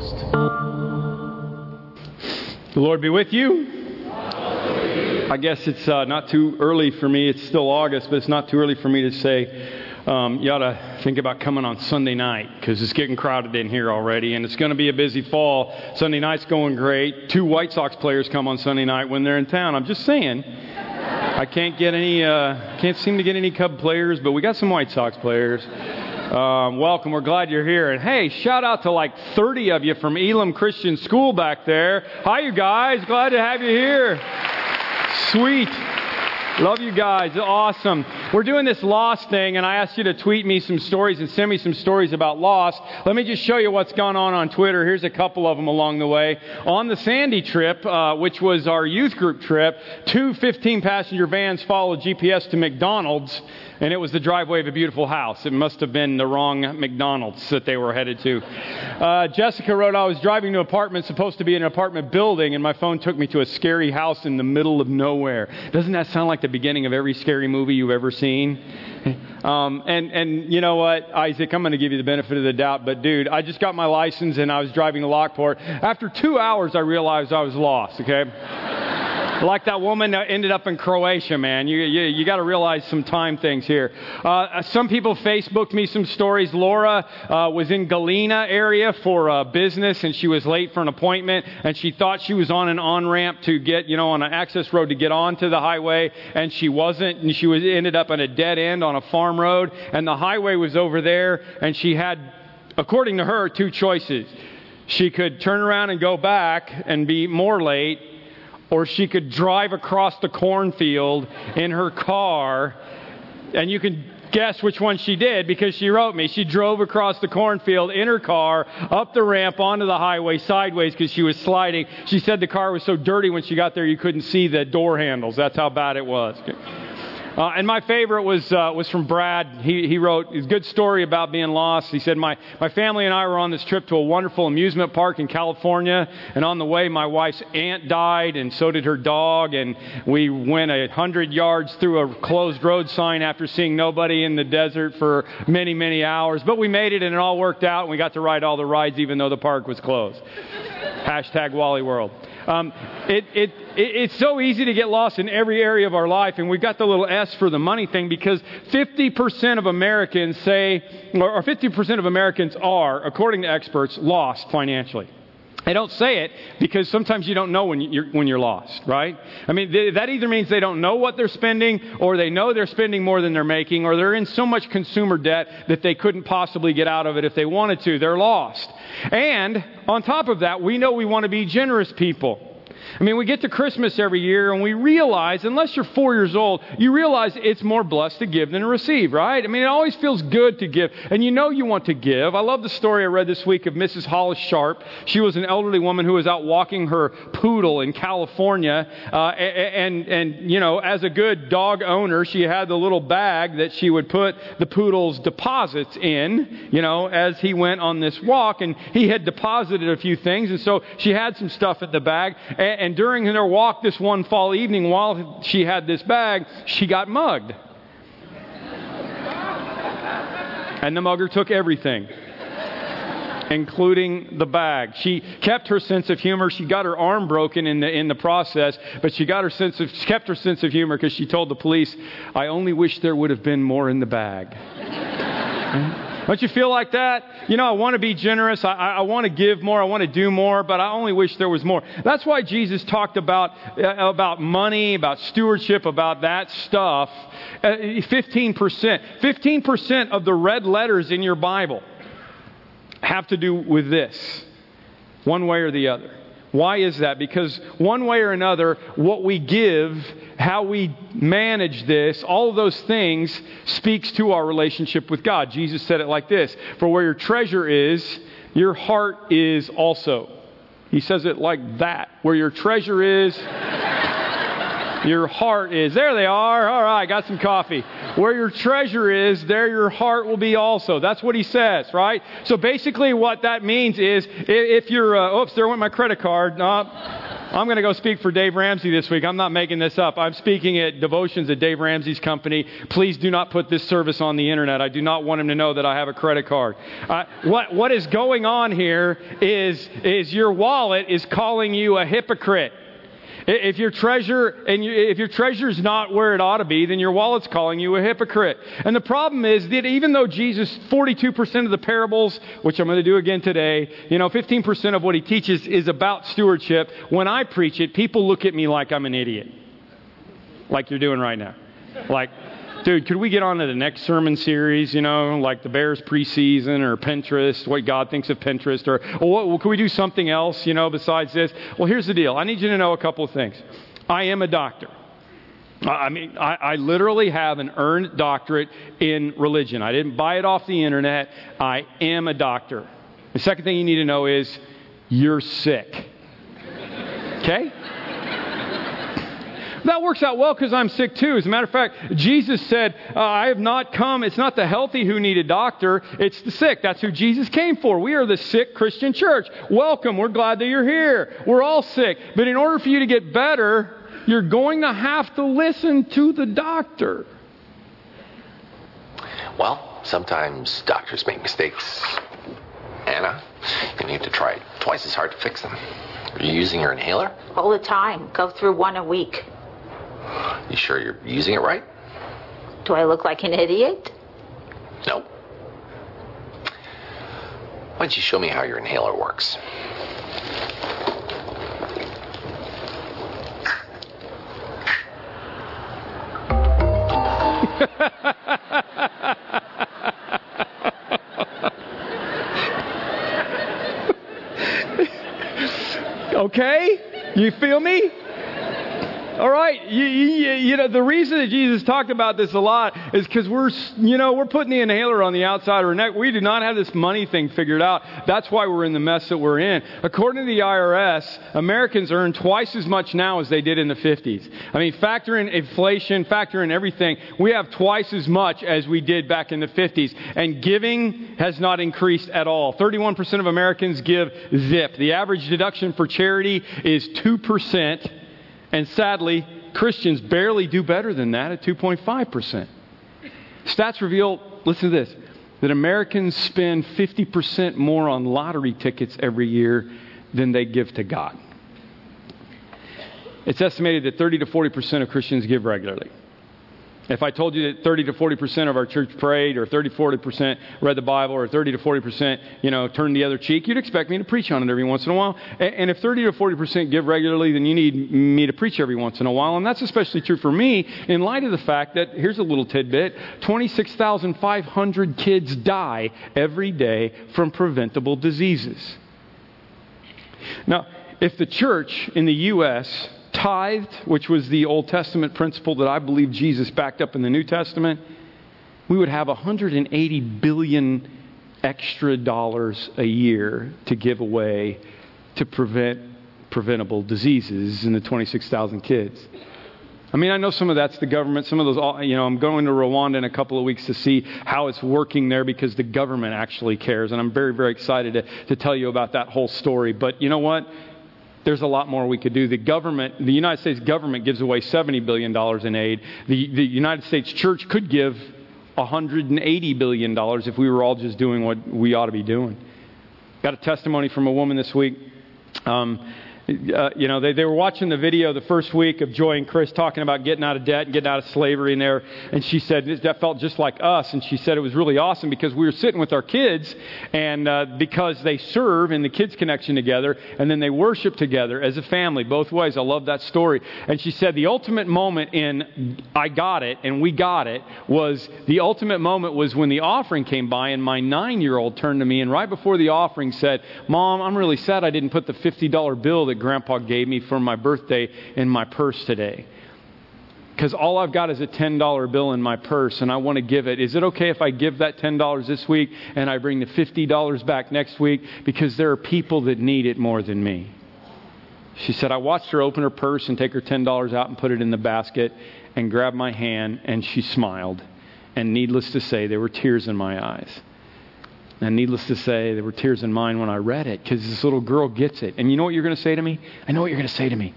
lost. The Lord be with you. I guess it's uh, not too early for me. It's still August, but it's not too early for me to say um, you ought to think about coming on Sunday night because it's getting crowded in here already, and it's going to be a busy fall. Sunday night's going great. Two White Sox players come on Sunday night when they're in town. I'm just saying. I can't get any, uh, can't seem to get any Cub players, but we got some White Sox players. Um, welcome. We're glad you're here. And hey, shout out to like 30 of you from Elim Christian School back there. Hi, you guys. Glad to have you here. Sweet. Love you guys. Awesome. We're doing this Lost thing, and I asked you to tweet me some stories and send me some stories about Lost. Let me just show you what's gone on on Twitter. Here's a couple of them along the way. On the Sandy trip, uh, which was our youth group trip, two 15 passenger vans followed GPS to McDonald's and it was the driveway of a beautiful house. It must have been the wrong McDonald's that they were headed to. Uh, Jessica wrote, I was driving to an apartment supposed to be an apartment building, and my phone took me to a scary house in the middle of nowhere. Doesn't that sound like the beginning of every scary movie you've ever seen? Um, and, and you know what, Isaac, I'm going to give you the benefit of the doubt, but dude, I just got my license and I was driving to Lockport. After two hours, I realized I was lost, okay? Like that woman that ended up in Croatia, man. You, you, you got to realize some time things here. Uh, some people Facebooked me some stories. Laura uh, was in Galena area for uh, business, and she was late for an appointment, and she thought she was on an on ramp to get, you know, on an access road to get onto the highway, and she wasn't, and she was ended up on a dead end on a farm road, and the highway was over there, and she had, according to her, two choices. She could turn around and go back and be more late, or she could drive across the cornfield in her car. And you can guess which one she did because she wrote me. She drove across the cornfield in her car, up the ramp onto the highway sideways because she was sliding. She said the car was so dirty when she got there you couldn't see the door handles. That's how bad it was. Uh, and my favorite was, uh, was from Brad. He, he wrote a good story about being lost. He said, my, my family and I were on this trip to a wonderful amusement park in California. And on the way, my wife's aunt died, and so did her dog. And we went a hundred yards through a closed road sign after seeing nobody in the desert for many, many hours. But we made it, and it all worked out, and we got to ride all the rides even though the park was closed. Hashtag Wally World. Um, it, it, it, it's so easy to get lost in every area of our life, and we've got the little S for the money thing because 50% of Americans say, or 50% of Americans are, according to experts, lost financially. They don't say it because sometimes you don't know when you're, when you're lost, right? I mean, that either means they don't know what they're spending, or they know they're spending more than they're making, or they're in so much consumer debt that they couldn't possibly get out of it if they wanted to. They're lost. And on top of that, we know we want to be generous people. I mean, we get to Christmas every year and we realize, unless you're four years old, you realize it's more blessed to give than to receive, right? I mean, it always feels good to give. And you know you want to give. I love the story I read this week of Mrs. Hollis Sharp. She was an elderly woman who was out walking her poodle in California. Uh, and, and, you know, as a good dog owner, she had the little bag that she would put the poodle's deposits in, you know, as he went on this walk. And he had deposited a few things. And so she had some stuff in the bag. And, and during their walk this one fall evening, while she had this bag, she got mugged. And the mugger took everything, including the bag. She kept her sense of humor. She got her arm broken in the, in the process, but she, got her sense of, kept her sense of humor because she told the police, I only wish there would have been more in the bag. Don't you feel like that? You know, I want to be generous. I, I want to give more. I want to do more, but I only wish there was more. That's why Jesus talked about, uh, about money, about stewardship, about that stuff. Uh, 15%. 15% of the red letters in your Bible have to do with this, one way or the other. Why is that? Because one way or another, what we give, how we manage this, all of those things speaks to our relationship with God. Jesus said it like this For where your treasure is, your heart is also. He says it like that. Where your treasure is, your heart is. There they are. All right, got some coffee. Where your treasure is, there your heart will be also. That's what he says, right? So basically, what that means is if you're, uh, oops, there went my credit card. No, I'm going to go speak for Dave Ramsey this week. I'm not making this up. I'm speaking at devotions at Dave Ramsey's company. Please do not put this service on the internet. I do not want him to know that I have a credit card. Uh, what, what is going on here is, is your wallet is calling you a hypocrite. If your treasure and you, if your treasure is not where it ought to be, then your wallet's calling you a hypocrite. And the problem is that even though Jesus, 42% of the parables, which I'm going to do again today, you know, 15% of what he teaches is about stewardship. When I preach it, people look at me like I'm an idiot, like you're doing right now, like dude, could we get on to the next sermon series, you know, like the Bears preseason or Pinterest, what God thinks of Pinterest, or, or what, well, could we do something else, you know, besides this? Well, here's the deal. I need you to know a couple of things. I am a doctor. I mean, I, I, literally have an earned doctorate in religion. I didn't buy it off the internet. I am a doctor. The second thing you need to know is you're sick. Okay? That works out well because I'm sick too. As a matter of fact, Jesus said, uh, I have not come, it's not the healthy who need a doctor, it's the sick. That's who Jesus came for. We are the sick Christian church. Welcome. We're glad that you're here. We're all sick. But in order for you to get better, you're going to have to listen to the doctor. Well, sometimes doctors make mistakes. Anna, you need to try twice as hard to fix them. Are you using your inhaler? All the time. Go through one a week. You sure you're using it right? Do I look like an idiot? No. Why don't you show me how your inhaler works? okay? You feel me? All right, you, you, you, know the reason that Jesus talked about this a lot is because we're, you know, we're putting the inhaler on the outside of our neck. We do not have this money thing figured out. That's why we're in the mess that we're in. According to the IRS, Americans earn twice as much now as they did in the 50s. I mean, factor in inflation, factor in everything. We have twice as much as we did back in the 50s, and giving has not increased at all. 31% of Americans give zip. The average deduction for charity is two percent. And sadly, Christians barely do better than that at 2.5%. Stats reveal, listen to this, that Americans spend 50% more on lottery tickets every year than they give to God. It's estimated that 30 to 40% of Christians give regularly. If I told you that 30 to 40 percent of our church prayed, or 30 to 40 percent read the Bible, or 30 to 40 percent, you know, turned the other cheek, you'd expect me to preach on it every once in a while. And if 30 to 40 percent give regularly, then you need me to preach every once in a while. And that's especially true for me in light of the fact that, here's a little tidbit 26,500 kids die every day from preventable diseases. Now, if the church in the U.S tithed, which was the Old Testament principle that I believe Jesus backed up in the New Testament, we would have 180 billion extra dollars a year to give away to prevent preventable diseases in the 26,000 kids. I mean, I know some of that's the government. Some of those, uh, you know, I'm going to Rwanda in a couple of weeks to see how it's working there because the government actually cares. And I'm very, very excited to, to tell you about that whole story. But you know what? There's a lot more we could do. The government, the United States government gives away $70 billion in aid. The, the United States church could give $180 billion if we were all just doing what we ought to be doing. Got a testimony from a woman this week. Um, uh, you know, they, they were watching the video the first week of Joy and Chris talking about getting out of debt and getting out of slavery in there. And she said that felt just like us. And she said it was really awesome because we were sitting with our kids and uh, because they serve in the kids connection together and then they worship together as a family both ways. I love that story. And she said the ultimate moment in I got it and we got it was the ultimate moment was when the offering came by and my nine year old turned to me and right before the offering said, Mom, I'm really sad I didn't put the $50 bill that that Grandpa gave me for my birthday in my purse today. Because all I've got is a $10 bill in my purse and I want to give it. Is it okay if I give that $10 this week and I bring the $50 back next week? Because there are people that need it more than me. She said, I watched her open her purse and take her $10 out and put it in the basket and grab my hand, and she smiled. And needless to say, there were tears in my eyes. And needless to say, there were tears in mine when I read it because this little girl gets it. And you know what you're going to say to me? I know what you're going to say to me.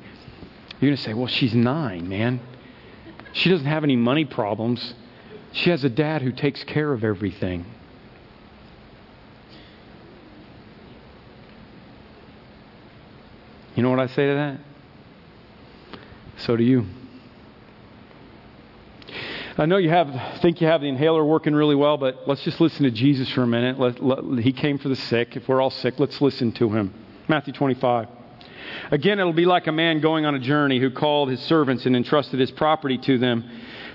You're going to say, well, she's nine, man. She doesn't have any money problems. She has a dad who takes care of everything. You know what I say to that? So do you. I know you have think you have the inhaler working really well, but let's just listen to Jesus for a minute. Let, let, he came for the sick. If we're all sick, let's listen to him. Matthew 25. Again, it'll be like a man going on a journey who called his servants and entrusted his property to them.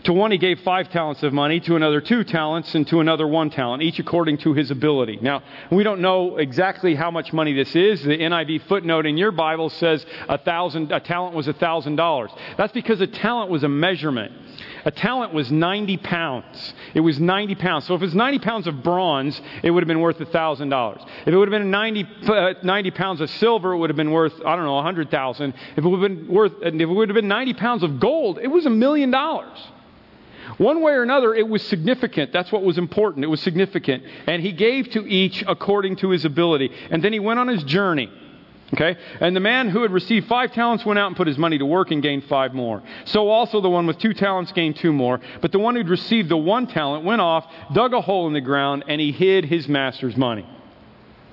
To one he gave five talents of money, to another two talents, and to another one talent, each according to his ability. Now, we don't know exactly how much money this is. The NIV footnote in your Bible says a thousand a talent was a thousand dollars. That's because a talent was a measurement. A talent was 90 pounds. It was 90 pounds. So if it's 90 pounds of bronze, it would have been worth $1,000. If it would have been 90, uh, 90 pounds of silver, it would have been worth, I don't know, 100,000. If it would have been worth, if it would have been 90 pounds of gold, it was a million dollars. One way or another, it was significant. That's what was important. It was significant. And he gave to each according to his ability. And then he went on his journey. Okay? And the man who had received five talents went out and put his money to work and gained five more. So also the one with two talents gained two more. But the one who'd received the one talent went off, dug a hole in the ground, and he hid his master's money.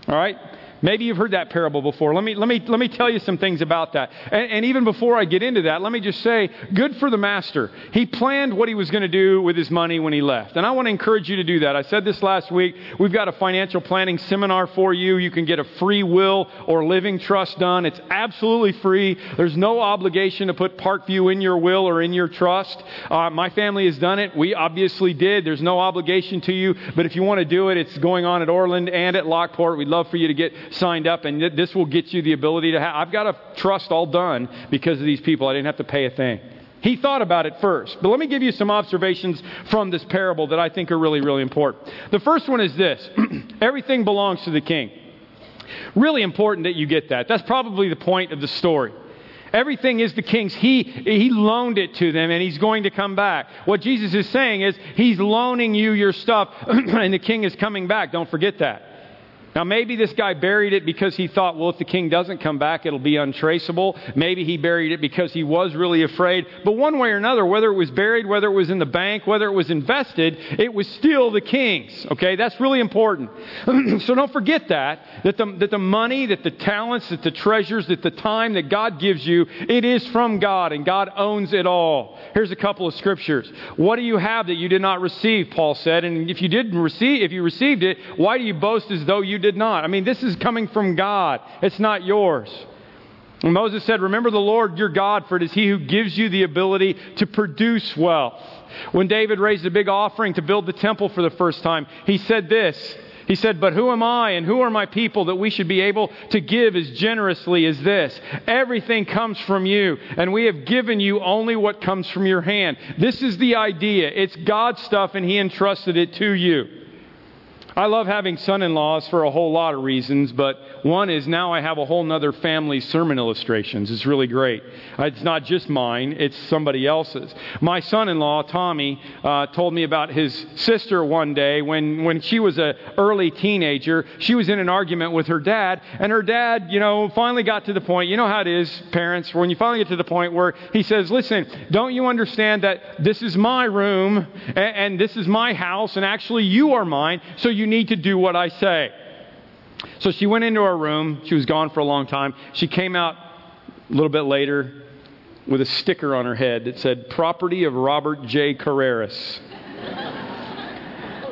All right? Maybe you've heard that parable before. Let me, let me, let me tell you some things about that. And, and even before I get into that, let me just say, good for the master. He planned what he was going to do with his money when he left. And I want to encourage you to do that. I said this last week. We've got a financial planning seminar for you. You can get a free will or living trust done. It's absolutely free. There's no obligation to put Parkview in your will or in your trust. Uh, my family has done it. We obviously did. There's no obligation to you. But if you want to do it, it's going on at Orland and at Lockport. We'd love for you to get signed up, and this will get you the ability to have. I've got a trust all done because of these people. I didn't have to pay a thing. He thought about it first. But let me give you some observations from this parable that I think are really, really important. The first one is this everything belongs to the king. Really important that you get that. That's probably the point of the story. Everything is the king's. He, he loaned it to them and he's going to come back. What Jesus is saying is he's loaning you your stuff and the king is coming back. Don't forget that. Now, maybe this guy buried it because he thought, well, if the king doesn't come back, it'll be untraceable. Maybe he buried it because he was really afraid. But one way or another, whether it was buried, whether it was in the bank, whether it was invested, it was still the king's. Okay? That's really important. so don't forget that, that the, that the money, that the talents, that the treasures, that the time that God gives you, it is from God, and God owns it all. Here's a couple of scriptures. What do you have that you did not receive? Paul said. And if you didn't receive, if you received it, why do you boast as though you did not. I mean, this is coming from God, it's not yours. And Moses said, Remember the Lord your God, for it is He who gives you the ability to produce wealth. When David raised a big offering to build the temple for the first time, he said this. He said, But who am I and who are my people that we should be able to give as generously as this? Everything comes from you, and we have given you only what comes from your hand. This is the idea. It's God's stuff, and He entrusted it to you. I love having son in laws for a whole lot of reasons, but one is now I have a whole nother family sermon illustrations. It's really great. It's not just mine, it's somebody else's. My son in law, Tommy, uh, told me about his sister one day when, when she was an early teenager. She was in an argument with her dad, and her dad, you know, finally got to the point. You know how it is, parents, when you finally get to the point where he says, Listen, don't you understand that this is my room and, and this is my house, and actually you are mine, so you you need to do what I say. So she went into her room. She was gone for a long time. She came out a little bit later with a sticker on her head that said, Property of Robert J. Carreras.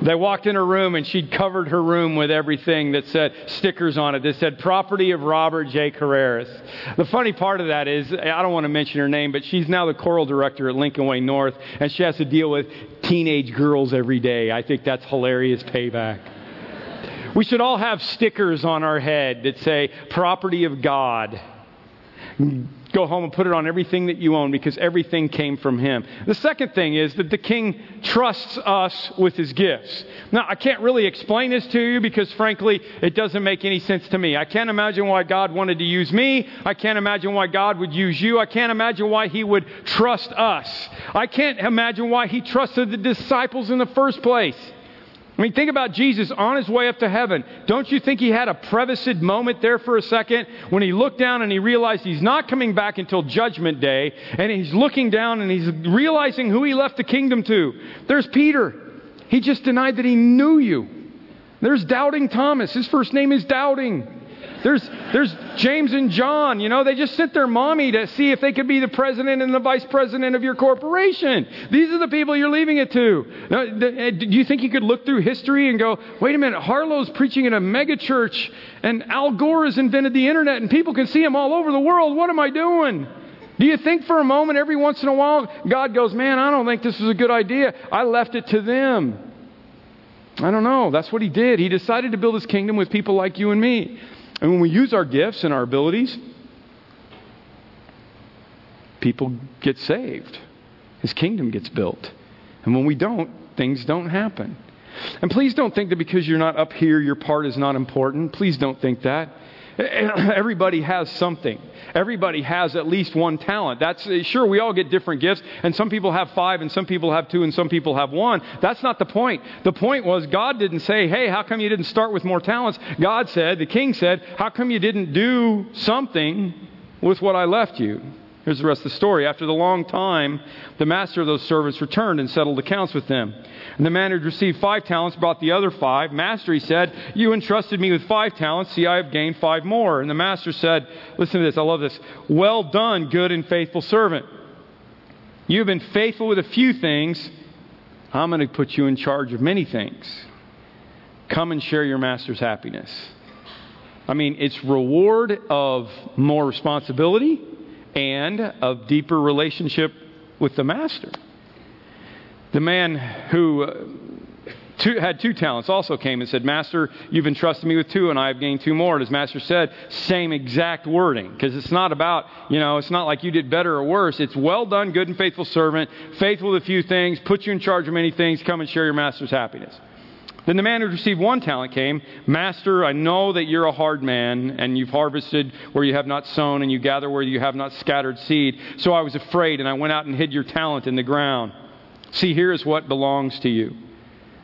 They walked in her room and she'd covered her room with everything that said stickers on it that said property of Robert J. Carreras. The funny part of that is, I don't want to mention her name, but she's now the choral director at Lincoln Way North and she has to deal with teenage girls every day. I think that's hilarious payback. We should all have stickers on our head that say property of God go home and put it on everything that you own because everything came from him. The second thing is that the king trusts us with his gifts. Now, I can't really explain this to you because, frankly, it doesn't make any sense to me. I can't imagine why God wanted to use me. I can't imagine why God would use you. I can't imagine why he would trust us. I can't imagine why he trusted the disciples in the first place. I mean, think about Jesus on his way up to heaven. Don't you think he had a prevacid moment there for a second when he looked down and he realized he's not coming back until Judgment Day, and he's looking down and he's realizing who he left the kingdom to? There's Peter. He just denied that he knew you. There's Doubting Thomas. His first name is Doubting. There's, there's James and John. You know, they just sent their mommy to see if they could be the president and the vice president of your corporation. These are the people you're leaving it to. Now, eh, do you think you could look through history and go, wait a minute, Harlow's preaching in a megachurch and Al Gore has invented the internet and people can see him all over the world. What am I doing? Do you think for a moment, every once in a while, God goes, man, I don't think this is a good idea. I left it to them. I don't know. That's what he did. He decided to build his kingdom with people like you and me. And when we use our gifts and our abilities, people get saved. His kingdom gets built. And when we don't, things don't happen. And please don't think that because you're not up here, your part is not important. Please don't think that. Everybody has something. Everybody has at least one talent. That's sure we all get different gifts and some people have 5 and some people have 2 and some people have 1. That's not the point. The point was God didn't say, "Hey, how come you didn't start with more talents?" God said, the king said, "How come you didn't do something with what I left you?" Here's the rest of the story. After the long time, the master of those servants returned and settled accounts with them. And the man who had received five talents brought the other five. Master, he said, You entrusted me with five talents. See, I have gained five more. And the master said, Listen to this. I love this. Well done, good and faithful servant. You have been faithful with a few things. I'm going to put you in charge of many things. Come and share your master's happiness. I mean, it's reward of more responsibility and of deeper relationship with the master. The man who uh, two, had two talents also came and said, Master, you've entrusted me with two, and I have gained two more. And his master said, same exact wording, because it's not about, you know, it's not like you did better or worse. It's well done, good and faithful servant, faithful with a few things, put you in charge of many things, come and share your master's happiness. Then the man who received one talent came, Master, I know that you're a hard man, and you've harvested where you have not sown, and you gather where you have not scattered seed. So I was afraid, and I went out and hid your talent in the ground. See, here is what belongs to you.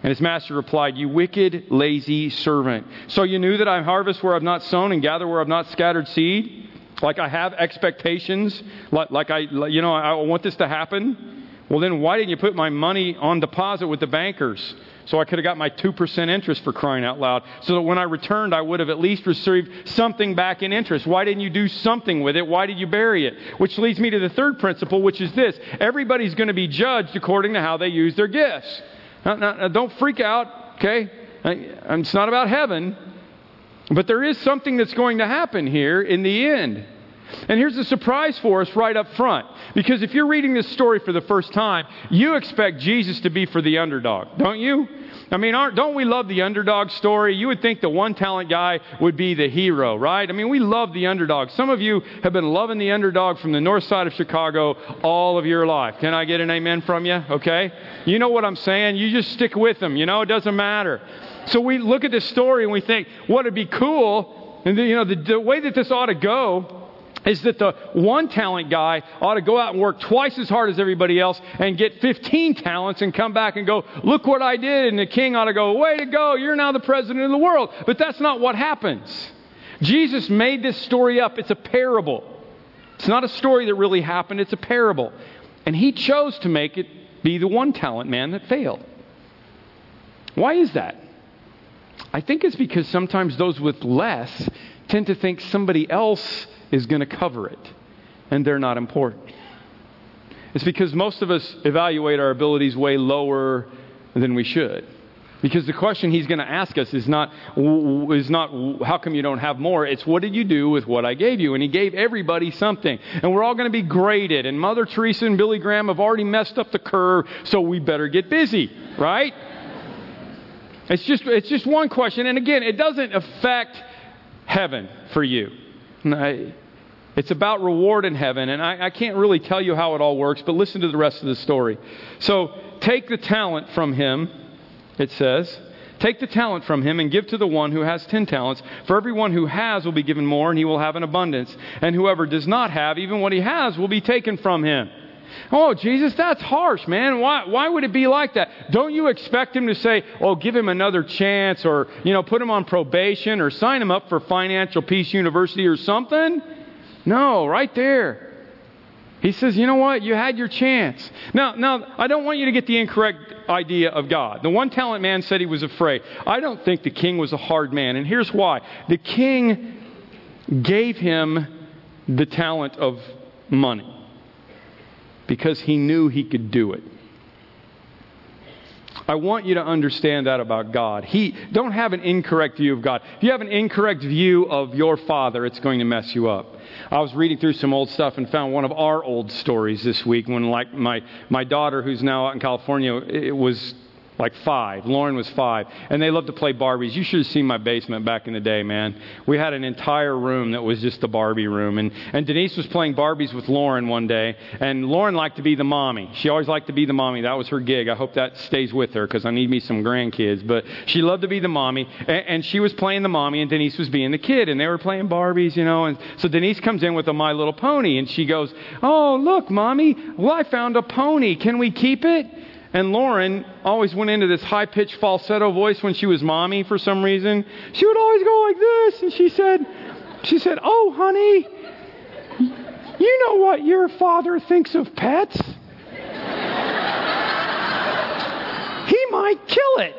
And his master replied, You wicked, lazy servant. So you knew that I harvest where I've not sown and gather where I've not scattered seed? Like I have expectations? Like, like I, you know, I want this to happen? Well, then why didn't you put my money on deposit with the bankers? So I could have got my 2% interest for crying out loud. So that when I returned, I would have at least received something back in interest. Why didn't you do something with it? Why did you bury it? Which leads me to the third principle, which is this everybody's going to be judged according to how they use their gifts. Now, now, now don't freak out, okay? It's not about heaven, but there is something that's going to happen here in the end. And here's the surprise for us right up front. Because if you're reading this story for the first time, you expect Jesus to be for the underdog, don't you? I mean, don't we love the underdog story? You would think the one talent guy would be the hero, right? I mean, we love the underdog. Some of you have been loving the underdog from the north side of Chicago all of your life. Can I get an amen from you? Okay? You know what I'm saying? You just stick with them. You know, it doesn't matter. So we look at this story and we think, what would be cool? And, you know, the, the way that this ought to go is that the one talent guy ought to go out and work twice as hard as everybody else and get 15 talents and come back and go, Look what I did. And the king ought to go, Way to go, you're now the president of the world. But that's not what happens. Jesus made this story up. It's a parable. It's not a story that really happened, it's a parable. And he chose to make it be the one talent man that failed. Why is that? I think it's because sometimes those with less tend to think somebody else is going to cover it, and they're not important. It's because most of us evaluate our abilities way lower than we should. Because the question he's going to ask us is not, is not, how come you don't have more? It's, what did you do with what I gave you? And he gave everybody something. And we're all going to be graded. And Mother Teresa and Billy Graham have already messed up the curve, so we better get busy, right? It's just, it's just one question. And again, it doesn't affect heaven for you. It's about reward in heaven, and I, I, can't really tell you how it all works, but listen to the rest of the story. So, take the talent from him, it says. Take the talent from him and give to the one who has ten talents. For everyone who has will be given more, and he will have an abundance. And whoever does not have, even what he has, will be taken from him. Oh, Jesus, that's harsh, man. Why, why would it be like that? Don't you expect him to say, oh, give him another chance or, you know, put him on probation or sign him up for Financial Peace University or something? No, right there. He says, you know what? You had your chance. Now, now, I don't want you to get the incorrect idea of God. The one talent man said he was afraid. I don't think the king was a hard man, and here's why. The king gave him the talent of money because he knew he could do it. I want you to understand that about God. He don't have an incorrect view of God. If you have an incorrect view of your father, it's going to mess you up. I was reading through some old stuff and found one of our old stories this week when like my my daughter who's now out in California it was like five. Lauren was five. And they loved to play Barbies. You should have seen my basement back in the day, man. We had an entire room that was just the Barbie room. And, and Denise was playing Barbies with Lauren one day. And Lauren liked to be the mommy. She always liked to be the mommy. That was her gig. I hope that stays with her because I need me some grandkids. But she loved to be the mommy. And, and she was playing the mommy, and Denise was being the kid. And they were playing Barbies, you know. And so Denise comes in with a My Little Pony. And she goes, Oh, look, mommy. Well, I found a pony. Can we keep it? And Lauren always went into this high pitched falsetto voice when she was mommy for some reason. She would always go like this, and she said, she said, Oh, honey, you know what your father thinks of pets? he might kill it.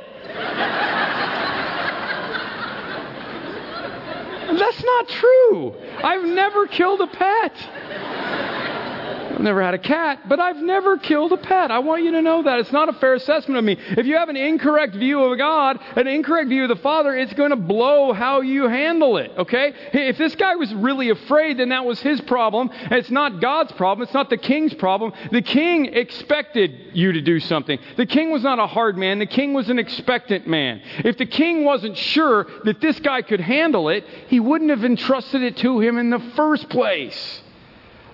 That's not true. I've never killed a pet. Never had a cat, but I've never killed a pet. I want you to know that. It's not a fair assessment of me. If you have an incorrect view of God, an incorrect view of the Father, it's going to blow how you handle it, okay? If this guy was really afraid, then that was his problem. It's not God's problem. It's not the king's problem. The king expected you to do something. The king was not a hard man. The king was an expectant man. If the king wasn't sure that this guy could handle it, he wouldn't have entrusted it to him in the first place.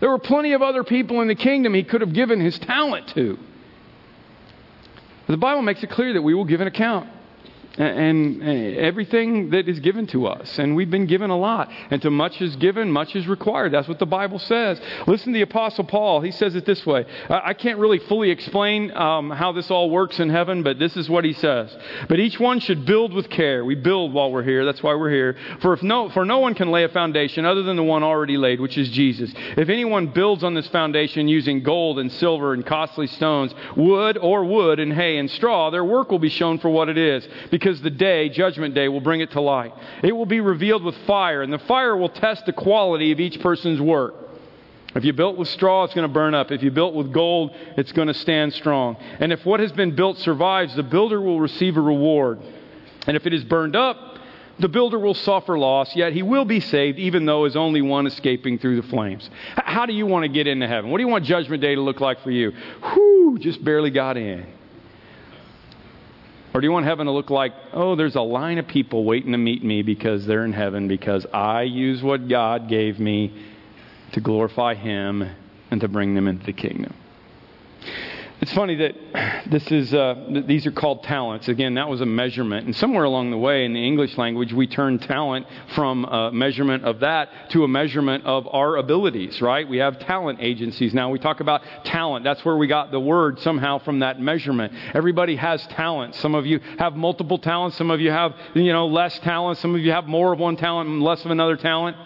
There were plenty of other people in the kingdom he could have given his talent to. The Bible makes it clear that we will give an account and everything that is given to us. And we've been given a lot. And to much is given, much is required. That's what the Bible says. Listen to the Apostle Paul. He says it this way. I can't really fully explain um, how this all works in heaven, but this is what he says. But each one should build with care. We build while we're here. That's why we're here. For, if no, for no one can lay a foundation other than the one already laid, which is Jesus. If anyone builds on this foundation using gold and silver and costly stones, wood or wood and hay and straw, their work will be shown for what it is. Because because the day, Judgment Day, will bring it to light. It will be revealed with fire, and the fire will test the quality of each person's work. If you built with straw, it's going to burn up. If you built with gold, it's going to stand strong. And if what has been built survives, the builder will receive a reward. And if it is burned up, the builder will suffer loss, yet he will be saved, even though is only one escaping through the flames. How do you want to get into heaven? What do you want Judgment Day to look like for you? Whew, just barely got in. Or do you want heaven to look like, oh, there's a line of people waiting to meet me because they're in heaven because I use what God gave me to glorify Him and to bring them into the kingdom? It's funny that this is, uh, these are called talents. Again, that was a measurement. And somewhere along the way in the English language, we turned talent from a measurement of that to a measurement of our abilities, right? We have talent agencies now. We talk about talent. That's where we got the word somehow from that measurement. Everybody has talent. Some of you have multiple talents. Some of you have, you know, less talent. Some of you have more of one talent and less of another talent.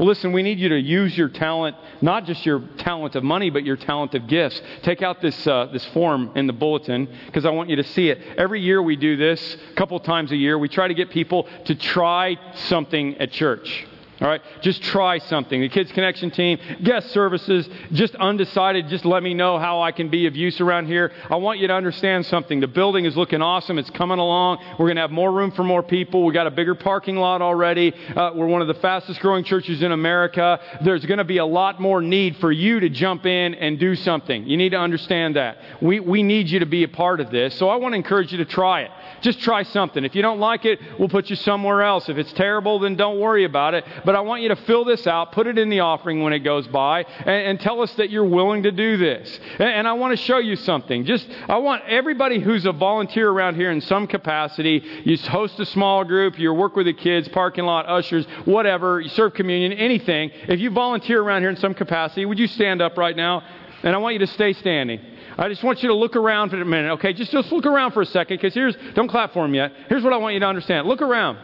Well, listen, we need you to use your talent, not just your talent of money, but your talent of gifts. Take out this, uh, this form in the bulletin because I want you to see it. Every year we do this, a couple times a year. We try to get people to try something at church. All right, just try something. The Kids Connection team, guest services, just undecided. Just let me know how I can be of use around here. I want you to understand something. The building is looking awesome. It's coming along. We're going to have more room for more people. We got a bigger parking lot already. Uh, we're one of the fastest growing churches in America. There's going to be a lot more need for you to jump in and do something. You need to understand that. We, we need you to be a part of this. So I want to encourage you to try it. Just try something. If you don't like it, we'll put you somewhere else. If it's terrible, then don't worry about it. But I want you to fill this out, put it in the offering when it goes by, and, and tell us that you're willing to do this. And, and I want to show you something. Just, I want everybody who's a volunteer around here in some capacity, you host a small group, you work with the kids, parking lot, ushers, whatever, you serve communion, anything. If you volunteer around here in some capacity, would you stand up right now? And I want you to stay standing. I just want you to look around for a minute, okay? Just, just look around for a second because here's, don't clap for them yet. Here's what I want you to understand. Look around.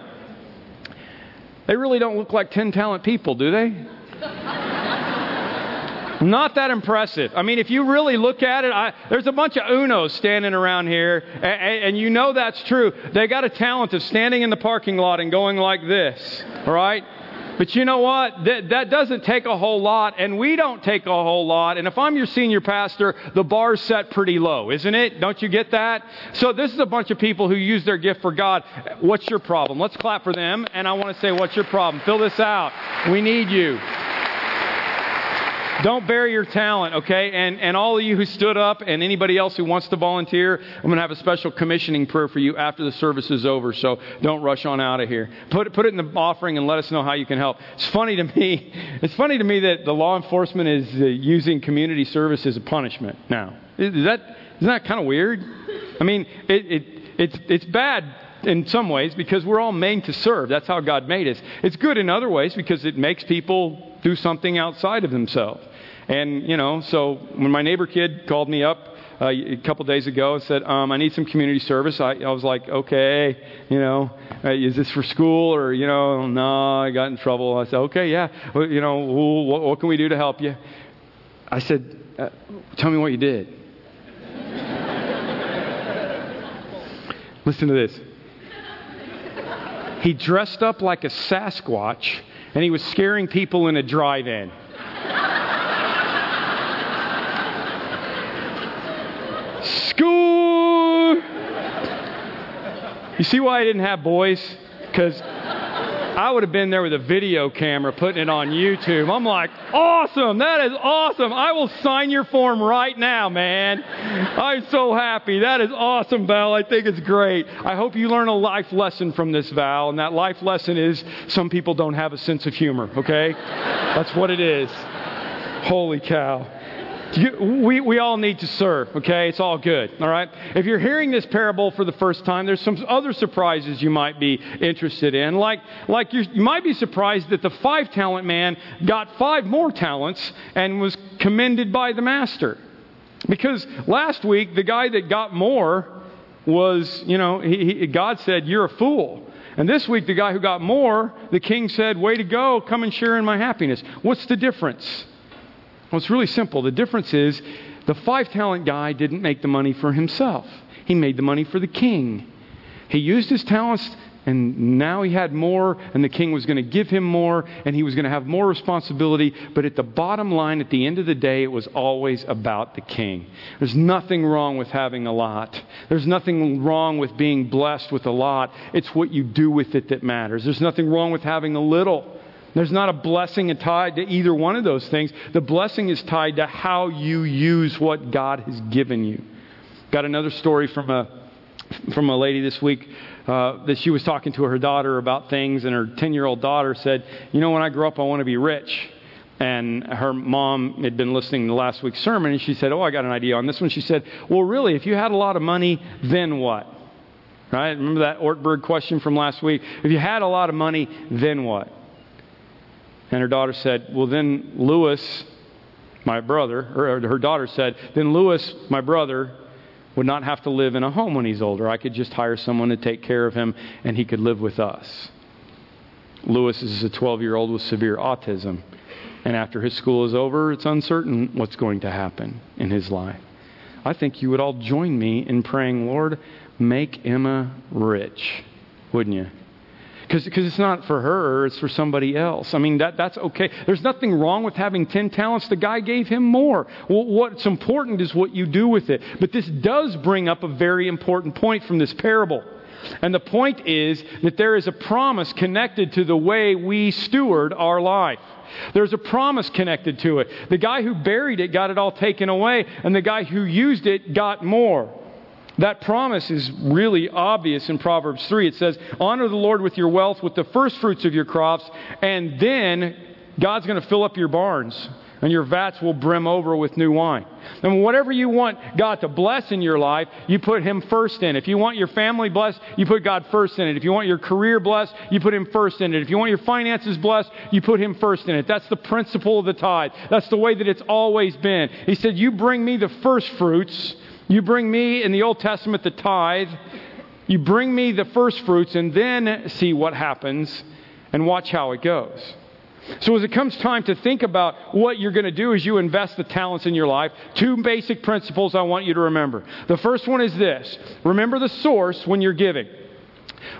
They really don't look like 10 talent people, do they? Not that impressive. I mean, if you really look at it, I, there's a bunch of Unos standing around here, and, and, you know that's true. They got a talent of standing in the parking lot and going like this, right? But you know what? That, that doesn't take a whole lot, and we don't take a whole lot. And if I'm your senior pastor, the bar's set pretty low, isn't it? Don't you get that? So this is a bunch of people who use their gift for God. What's your problem? Let's clap for them, and I want to say, what's your problem? Fill this out. We need you. Don't bury your talent, okay? And, and all of you who stood up and anybody else who wants to volunteer, I'm going to have a special commissioning prayer for you after the service is over, so don't rush on out of here. Put, put it in the offering and let us know how you can help. It's funny to me, it's funny to me that the law enforcement is uh, using community service as a punishment now. Is that, isn't that kind of weird? I mean, it, it, it's, it's bad in some ways because we're all made to serve. That's how God made us. It's good in other ways because it makes people do something outside of themselves. And, you know, so when my neighbor kid called me up uh, a couple days ago and said, um, I need some community service, I, I was like, okay, you know, uh, is this for school or, you know, no, I got in trouble. I said, okay, yeah, well, you know, what, what, can we do to help you? I said, uh, tell me what you did. Listen to this. He dressed up like a Sasquatch and he was scaring people in a drive in. School! You see why I didn't have boys? Because I would have been there with a video camera putting it on YouTube. I'm like, awesome, that is awesome. I will sign your form right now, man. I'm so happy. That is awesome, Val. I think it's great. I hope you learn a life lesson from this, Val. And that life lesson is some people don't have a sense of humor, okay? That's what it is. Holy cow. You, we, we all need to serve, okay? It's all good, all right? If you're hearing this parable for the first time, there's some other surprises you might be interested in. Like, like you might be surprised that the five talent man got five more talents and was commended by the master. Because last week, the guy that got more was, you know, he, he, God said, You're a fool. And this week, the guy who got more, the king said, Way to go, come and share in my happiness. What's the difference? Well, it's really simple. The difference is the five talent guy didn't make the money for himself, he made the money for the king. He used his talents and now he had more, and the king was going to give him more, and he was going to have more responsibility. But at the bottom line, at the end of the day, it was always about the king. There's nothing wrong with having a lot. There's nothing wrong with being blessed with a lot. It's what you do with it that matters. There's nothing wrong with having a little. There's not a blessing tied to either one of those things. The blessing is tied to how you use what God has given you. Got another story from a from a lady this week uh, that she was talking to her daughter about things, and her 10 year old daughter said, You know, when I grow up, I want to be rich. And her mom had been listening to last week's sermon, and she said, Oh, I got an idea on this one. She said, Well, really, if you had a lot of money, then what? Right? Remember that Ortberg question from last week? If you had a lot of money, then what? And her daughter said, Well, then Lewis, my brother, or her daughter said, Then Lewis, my brother, would not have to live in a home when he's older. I could just hire someone to take care of him and he could live with us. Lewis is a 12 year old with severe autism. And after his school is over, it's uncertain what's going to happen in his life. I think you would all join me in praying, Lord, make Emma rich, wouldn't you? Because it's not for her, it's for somebody else. I mean, that, that's okay. There's nothing wrong with having 10 talents. The guy gave him more. Well, what's important is what you do with it. But this does bring up a very important point from this parable. And the point is that there is a promise connected to the way we steward our life. There's a promise connected to it. The guy who buried it got it all taken away, and the guy who used it got more. That promise is really obvious in Proverbs 3. It says, Honor the Lord with your wealth, with the first fruits of your crops, and then God's going to fill up your barns. and your vats will brim over with new wine. And whatever you want God to bless in your life, you put Him first in. If you want your family blessed, you put God first in it. If you want your career blessed, you put Him first in it. If you want your finances blessed, you put Him first in it. That's the principle of the tithe. That's the way that it's always been. He said, You bring me the first fruits. You bring me in the Old Testament the tithe. You bring me the first fruits and then see what happens and watch how it goes. So, as it comes time to think about what you're going to do as you invest the talents in your life, two basic principles I want you to remember. The first one is this remember the source when you're giving.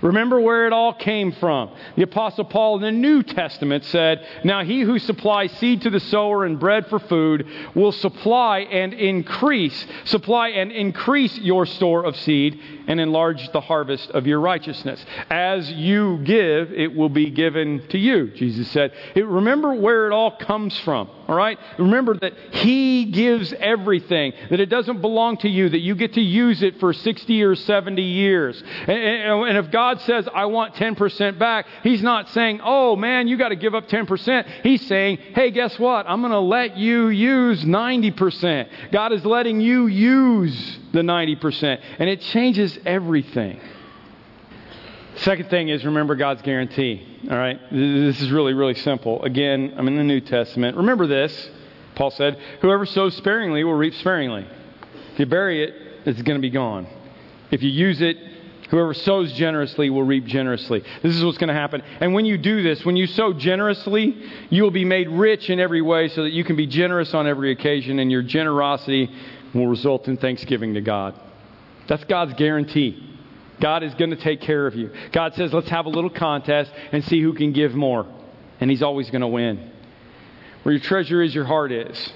Remember where it all came from. The Apostle Paul in the New Testament said, Now he who supplies seed to the sower and bread for food will supply and increase, supply and increase your store of seed and enlarge the harvest of your righteousness. As you give, it will be given to you, Jesus said. It, remember where it all comes from, all right? Remember that He gives everything, that it doesn't belong to you, that you get to use it for 60 or 70 years. And, and, if God says, I want 10% back, He's not saying, oh man, you got to give up 10%. He's saying, hey, guess what? I'm going to let you use 90%. God is letting you use the 90%. And it changes everything. Second thing is remember God's guarantee. All right? This is really, really simple. Again, I'm in the New Testament. Remember this. Paul said, Whoever sows sparingly will reap sparingly. If you bury it, it's going to be gone. If you use it, whoever sows generously will reap generously. This is what's going to happen. And when you do this, when you sow generously, you will be made rich in every way so that you can be generous on every occasion, and your generosity will result in thanksgiving to God. That's God's guarantee. God is going to take care of you. God says, let's have a little contest and see who can give more. And He's always going to win. Where your treasure is, your heart is.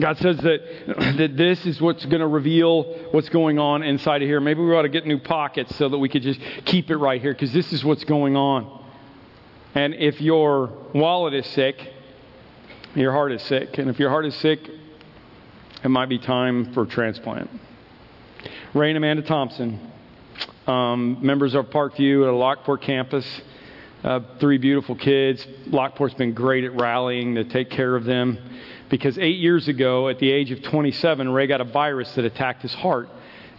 God says that, that this is what's going to reveal what's going on inside of here. Maybe we ought to get new pockets so that we could just keep it right here because this is what's going on. And if your wallet is sick, your heart is sick. And if your heart is sick, it might be time for transplant. Ray and Amanda Thompson, um, members of Parkview at a Lockport campus, uh, three beautiful kids. Lockport's been great at rallying to take care of them because eight years ago, at the age of 27, Ray got a virus that attacked his heart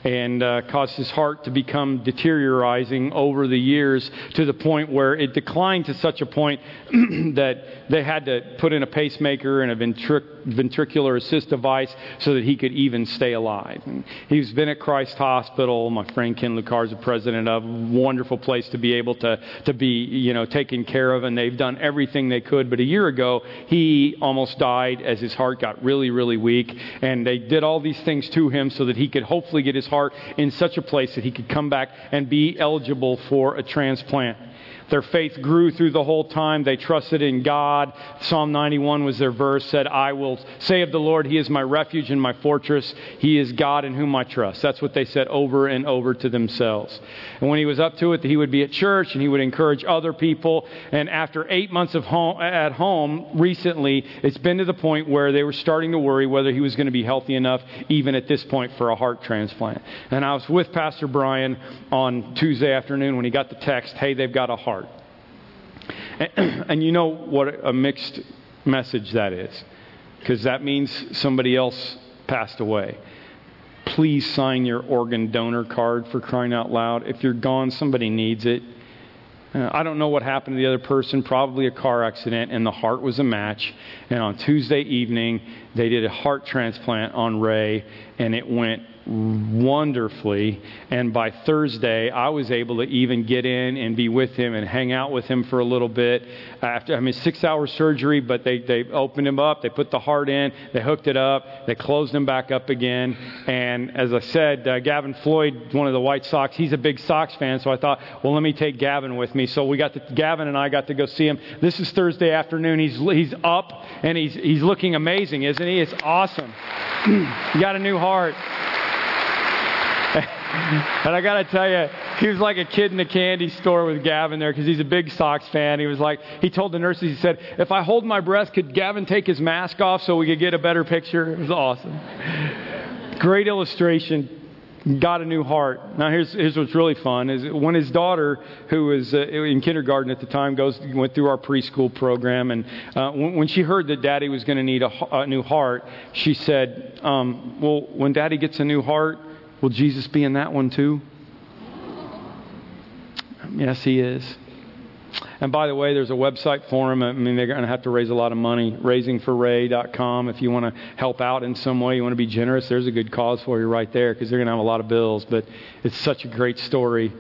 and uh, caused his heart to become deteriorating over the years to the point where it declined to such a point that they had to put in a pacemaker and a ventric- ventricular assist device so that he could even stay alive. And he's been at Christ Hospital. My friend Ken Lukhard is the president of. Wonderful place to be able to, to be, you know, taken care of, and they've done everything they could. But a year ago, he almost died as his heart got really, really weak, and they did all these things to him so that he could hopefully get his heart in such a place that he could come back and be eligible for a transplant. Their faith grew through the whole time. They trusted in God. Psalm 91 was their verse, said, I will say of the Lord, He is my refuge and my fortress. He is God in whom I trust. That's what they said over and over to themselves. And when he was up to it, he would be at church and he would encourage other people. And after eight months of home, at home recently, it's been to the point where they were starting to worry whether he was going to be healthy enough, even at this point, for a heart transplant. And I was with Pastor Brian on Tuesday afternoon when he got the text, hey, they've got a heart. And, and you know what a mixed message that is, because that means somebody else passed away. Please sign your organ donor card for crying out loud. If you're gone, somebody needs it. Uh, I don't know what happened to the other person, probably a car accident, and the heart was a match. And on Tuesday evening, they did a heart transplant on Ray, and it went wonderfully. And by Thursday, I was able to even get in and be with him and hang out with him for a little bit. After I mean, six hour surgery, but they they opened him up, they put the heart in, they hooked it up, they closed him back up again. And as I said, uh, Gavin Floyd, one of the White Sox, he's a big Sox fan, so I thought, well, let me take Gavin with me. So we got to, Gavin and I got to go see him. This is Thursday afternoon. He's he's up and he's he's looking amazing, isn't he? It's awesome. you got a new heart. And I got to tell you, he was like a kid in a candy store with Gavin there because he's a big Sox fan. He was like, he told the nurses, he said, if I hold my breath, could Gavin take his mask off so we could get a better picture? It was awesome. Great illustration. got a new heart. Now, here's, here's what's really fun: is when his daughter, who was uh, in kindergarten at the time, goes went through our preschool program, and uh, when, when, she heard that Daddy was going to need a, a, new heart, she said, um, "Well, when Daddy gets a new heart, will Jesus be in that one too?" Yes, he is. And by the way, there's a website for them. I mean, they're going to have to raise a lot of money. Raisingforray.com. If you want to help out in some way, you want to be generous, there's a good cause for you right there because they're going to have a lot of bills. But it's such a great story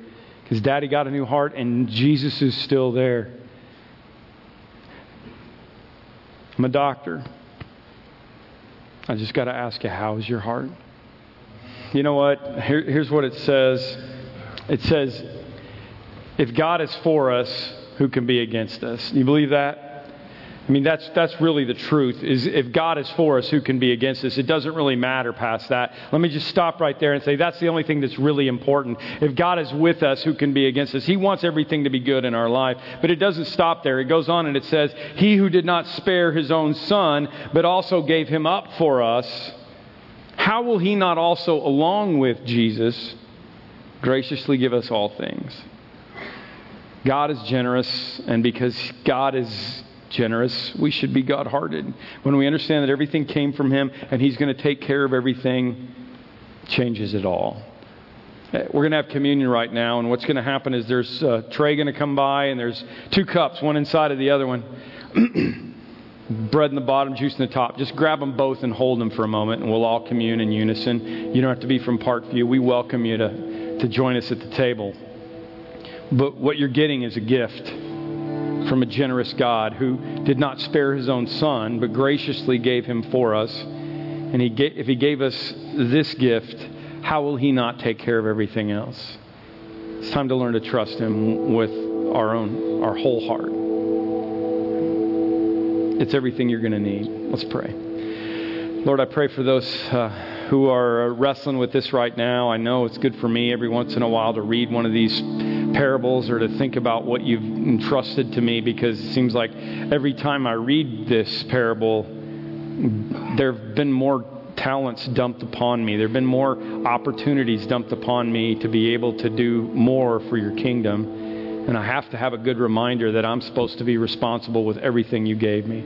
because Daddy got a new heart and Jesus is still there. I'm a doctor. I just got to ask you, how is your heart? You know what? Here, here's what it says. It says, if God is for us, who can be against us? You believe that? I mean, that's, that's really the truth. Is if God is for us, who can be against us? It doesn't really matter past that. Let me just stop right there and say that's the only thing that's really important. If God is with us, who can be against us? He wants everything to be good in our life. But it doesn't stop there. It goes on and it says, He who did not spare his own son, but also gave him up for us, how will he not also, along with Jesus, graciously give us all things? God is generous, and because God is generous, we should be God hearted. When we understand that everything came from Him and He's going to take care of everything, changes it all. Eh, we're going to have communion right now, and what's going to happen is there's a tray going to come by, and there's two cups, one inside of the other one. Bread in the bottom, juice in the top. Just grab them both and hold them for a moment, and we'll all commune in unison. You don't have to be from Parkview. We welcome you to, to join us at the table. But what you're getting is a gift from a generous God who did not spare his own son, but graciously gave him for us. And he if he gave us this gift, how will he not take care of everything else? It's time to learn to trust him with our own, our whole heart. It's everything you're going to need. Let's pray. Lord, I pray for those. Uh, who are wrestling with this right now. I know it's good for me every once in a while to read one of these parables or to think about what you've entrusted to me because it seems like every time I read this parable, there have been more talents dumped upon me. There have been more opportunities dumped upon me to be able to do more for your kingdom. And I have to have a good reminder that I'm supposed to be responsible with everything you gave me.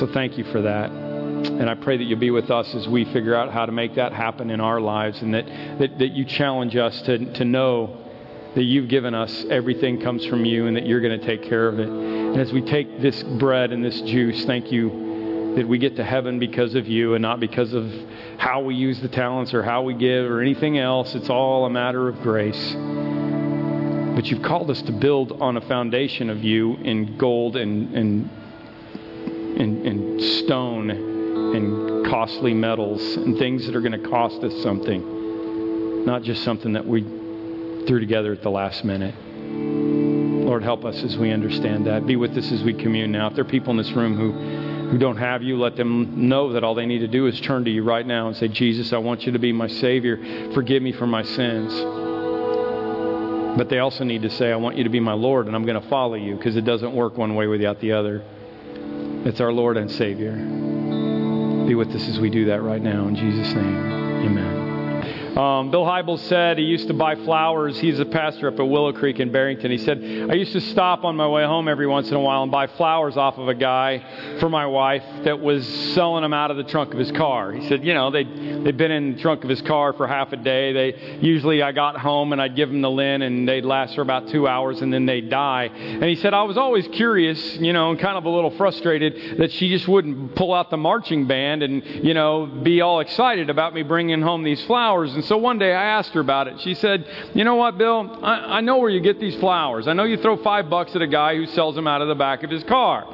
So thank you for that. And I pray that you'll be with us as we figure out how to make that happen in our lives and that, that, that you challenge us to, to know that you've given us everything comes from you and that you're going to take care of it. And as we take this bread and this juice, thank you that we get to heaven because of you and not because of how we use the talents or how we give or anything else. It's all a matter of grace. But you've called us to build on a foundation of you in gold and, and, and, and stone and costly metals and things that are going to cost us something, not just something that we threw together at the last minute. Lord, help us as we understand that. Be with us as we commune now. If there are people in this room who, who don't have you, let them know that all they need to do is turn to you right now and say, Jesus, I want you to be my Savior. Forgive me for my sins. But they also need to say, I want you to be my Lord, and I'm going to follow you because it doesn't work one way without the other. It's our Lord and Savior. Be with us as we do that right now. In Jesus' name, amen. Um, Bill Hybels said he used to buy flowers. He's a pastor up at Willow Creek in Barrington. He said, I used to stop on my way home every once in a while and buy flowers off of a guy for my wife that was selling them out of the trunk of his car. He said, you know, they'd, they'd been in the trunk of his car for half a day. They Usually I got home and I'd give them the Lynne and they'd last for about two hours and then they'd die. And he said, I was always curious, you know, and kind of a little frustrated that she just wouldn't pull out the marching band and, you know, be all excited about me bringing home these flowers. And so one day I asked her about it. She said, You know what, Bill? I, I know where you get these flowers. I know you throw five bucks at a guy who sells them out of the back of his car.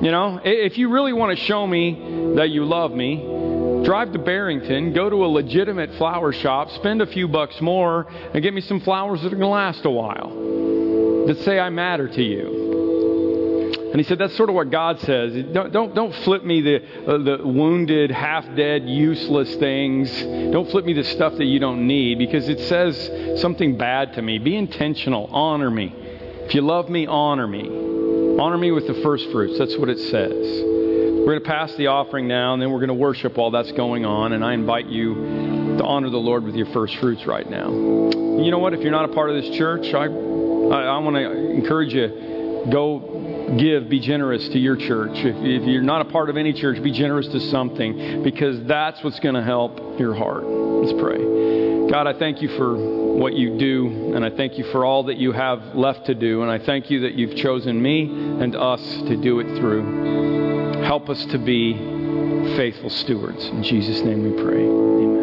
You know, if you really want to show me that you love me, drive to Barrington, go to a legitimate flower shop, spend a few bucks more, and get me some flowers that are going to last a while. That say I matter to you. And he said, that's sort of what God says. Don't, don't, don't flip me the, uh, the wounded, half dead, useless things. Don't flip me the stuff that you don't need because it says something bad to me. Be intentional. Honor me. If you love me, honor me. Honor me with the first fruits. That's what it says. We're going to pass the offering now and then we're going to worship while that's going on. And I invite you to honor the Lord with your first fruits right now. You know what? If you're not a part of this church, I, I, I want to encourage you go give, be generous to your church. If, if you're not a part of any church, be generous to something because that's what's going to help your heart. Let's pray. God, I thank you for what you do, and I thank you for all that you have left to do, and I thank you that you've chosen me and us to do it through. Help us to be faithful stewards. In Jesus' name we pray. Amen.